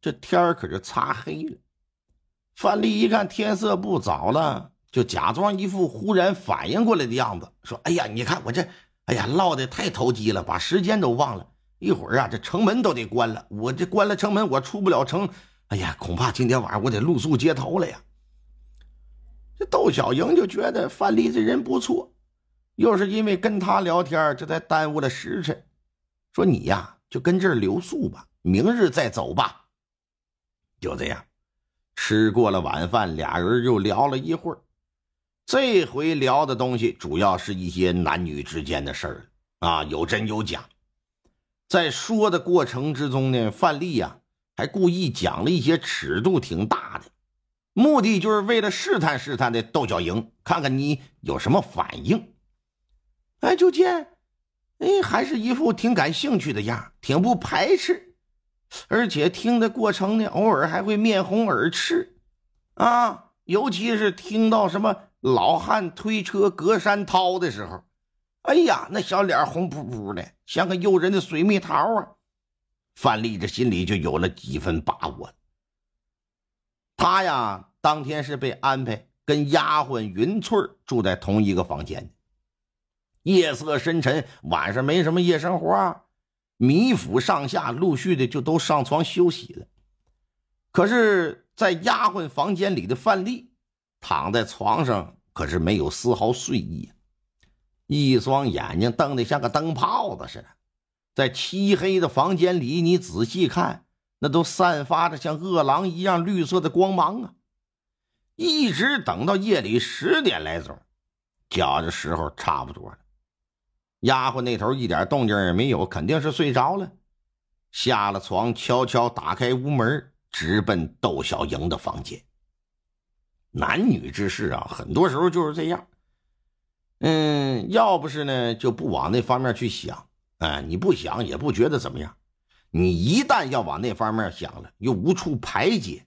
这天儿可就擦黑了。范丽一看天色不早了，就假装一副忽然反应过来的样子，说：“哎呀，你看我这，哎呀，唠的太投机了，把时间都忘了。一会儿啊，这城门都得关了。我这关了城门，我出不了城。哎呀，恐怕今天晚上我得露宿街头了呀。”这窦小莹就觉得范丽这人不错，又是因为跟他聊天，这才耽误了时辰。说你呀，就跟这儿留宿吧，明日再走吧。就这样，吃过了晚饭，俩人又聊了一会儿。这回聊的东西主要是一些男女之间的事儿啊，有真有假。在说的过程之中呢，范丽呀还故意讲了一些尺度挺大的，目的就是为了试探试探的窦小莹，看看你有什么反应。哎，就见，哎，还是一副挺感兴趣的样，挺不排斥。而且听的过程呢，偶尔还会面红耳赤，啊，尤其是听到什么老汉推车隔山掏的时候，哎呀，那小脸红扑扑的，像个诱人的水蜜桃啊！范丽这心里就有了几分把握。他呀，当天是被安排跟丫鬟云翠住在同一个房间夜色深沉，晚上没什么夜生活。米府上下陆续的就都上床休息了，可是，在丫鬟房间里的范丽躺在床上，可是没有丝毫睡意，一双眼睛瞪得像个灯泡子似的，在漆黑的房间里，你仔细看，那都散发着像饿狼一样绿色的光芒啊！一直等到夜里十点来钟，觉着时候差不多了。丫鬟那头一点动静也没有，肯定是睡着了。下了床，悄悄打开屋门，直奔窦小莹的房间。男女之事啊，很多时候就是这样。嗯，要不是呢，就不往那方面去想。哎，你不想也不觉得怎么样。你一旦要往那方面想了，又无处排解，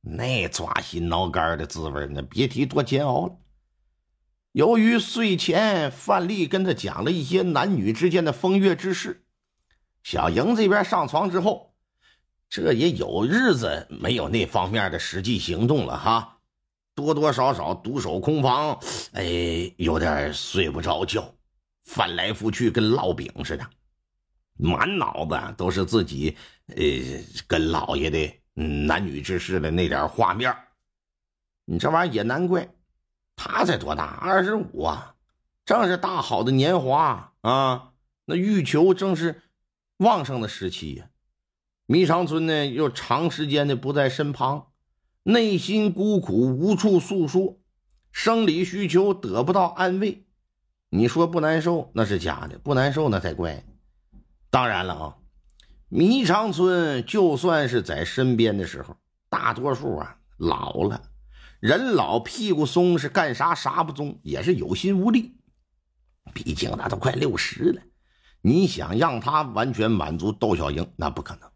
那抓心挠肝的滋味，那别提多煎熬了。由于睡前范丽跟他讲了一些男女之间的风月之事，小莹这边上床之后，这也有日子没有那方面的实际行动了哈，多多少少独守空房，哎，有点睡不着觉，翻来覆去跟烙饼似的，满脑子都是自己呃跟老爷的男女之事的那点画面。你这玩意也难怪。他才多大？二十五啊，正是大好的年华啊！那欲求正是旺盛的时期呀。米长春呢，又长时间的不在身旁，内心孤苦无处诉说，生理需求得不到安慰。你说不难受那是假的，不难受那才怪。当然了啊，米长春就算是在身边的时候，大多数啊老了。人老屁股松，是干啥啥不中，也是有心无力。毕竟他都快六十了，你想让他完全满足窦小莹，那不可能。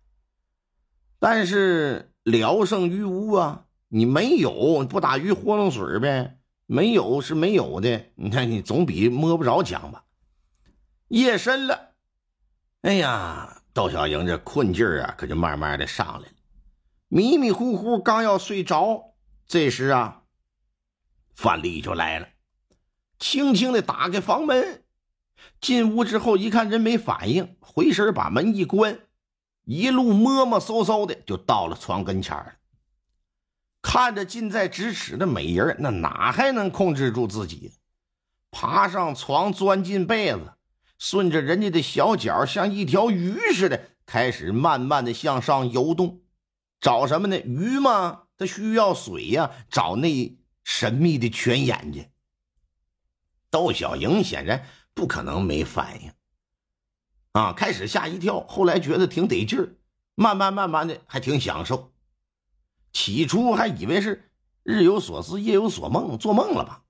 但是聊胜于无啊，你没有不打鱼豁弄水呗，没有是没有的。你看你总比摸不着强吧？夜深了，哎呀，窦小莹这困劲儿啊，可就慢慢的上来了，迷迷糊糊刚要睡着。这时啊，范丽就来了，轻轻的打开房门，进屋之后一看人没反应，回身把门一关，一路摸摸搜搜的就到了床跟前了。看着近在咫尺的美人，那哪还能控制住自己？爬上床，钻进被子，顺着人家的小脚，像一条鱼似的，开始慢慢的向上游动，找什么呢？鱼吗？他需要水呀，找那神秘的泉眼去。窦小莹显然不可能没反应，啊，开始吓一跳，后来觉得挺得劲儿，慢慢慢慢的还挺享受。起初还以为是日有所思夜有所梦，做梦了吧？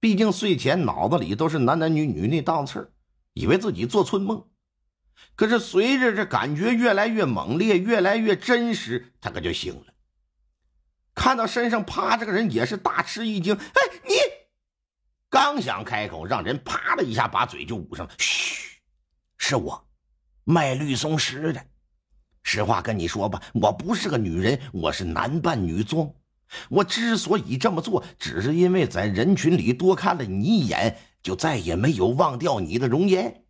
毕竟睡前脑子里都是男男女女那档次，以为自己做春梦。可是随着这感觉越来越猛烈，越来越真实，他可就醒了。看到身上趴着个人，也是大吃一惊。哎，你刚想开口，让人啪的一下把嘴就捂上了。嘘，是我，卖绿松石的。实话跟你说吧，我不是个女人，我是男扮女装。我之所以这么做，只是因为在人群里多看了你一眼，就再也没有忘掉你的容颜。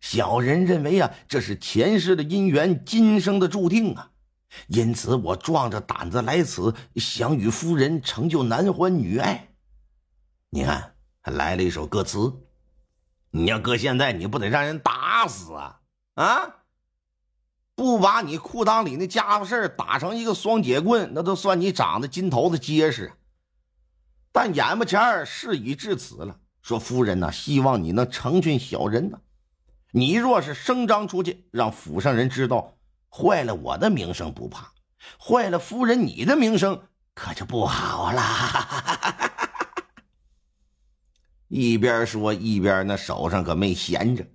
小人认为啊，这是前世的姻缘，今生的注定啊。因此，我壮着胆子来此，想与夫人成就男欢女爱。你看，还来了一首歌词。你要搁现在，你不得让人打死啊啊！不把你裤裆里那家伙事打成一个双截棍，那都算你长得金头子结实。但眼巴前事已至此了，说夫人呐，希望你能成全小人呐。你若是声张出去，让府上人知道，坏了我的名声不怕，坏了夫人你的名声可就不好了。一边说一边那手上可没闲着，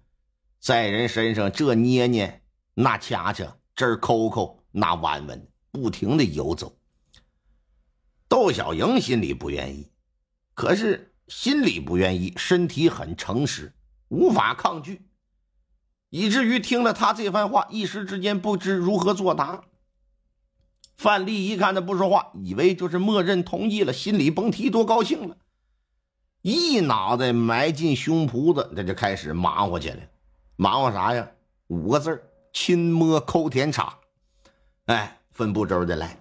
在人身上这捏捏。那掐掐，这儿抠抠，那弯弯，不停的游走。窦小莹心里不愿意，可是心里不愿意，身体很诚实，无法抗拒，以至于听了他这番话，一时之间不知如何作答。范丽一看他不说话，以为就是默认同意了，心里甭提多高兴了，一脑袋埋进胸脯子，这就开始忙活起来忙活啥呀？五个字儿。亲摸抠甜茶，哎，分步骤的来。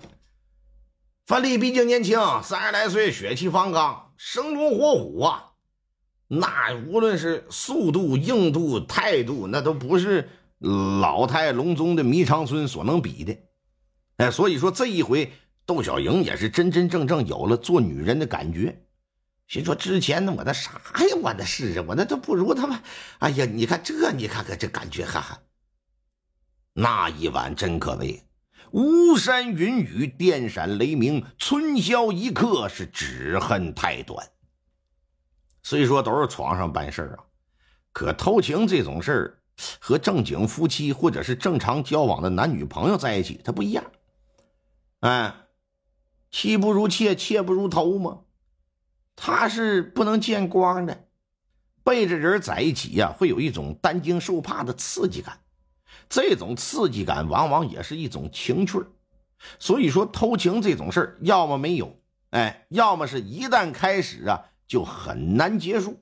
范丽毕竟年轻，三十来岁，血气方刚，生龙活虎啊。那无论是速度、硬度、态度，那都不是老态龙钟的迷长春所能比的。哎，所以说这一回，窦小莹也是真真正正有了做女人的感觉。心说之前呢，我那啥呀，我那是啊，我那都不如他们。哎呀，你看这，你看看这感觉，哈哈。那一晚真可谓，巫山云雨，电闪雷鸣，春宵一刻，是只恨太短。虽说都是床上办事啊，可偷情这种事儿，和正经夫妻或者是正常交往的男女朋友在一起，它不一样。哎，妻不如妾，妾不如偷吗？他是不能见光的，背着人在一起呀，会有一种担惊受怕的刺激感。这种刺激感往往也是一种情趣所以说偷情这种事儿，要么没有，哎，要么是一旦开始啊，就很难结束。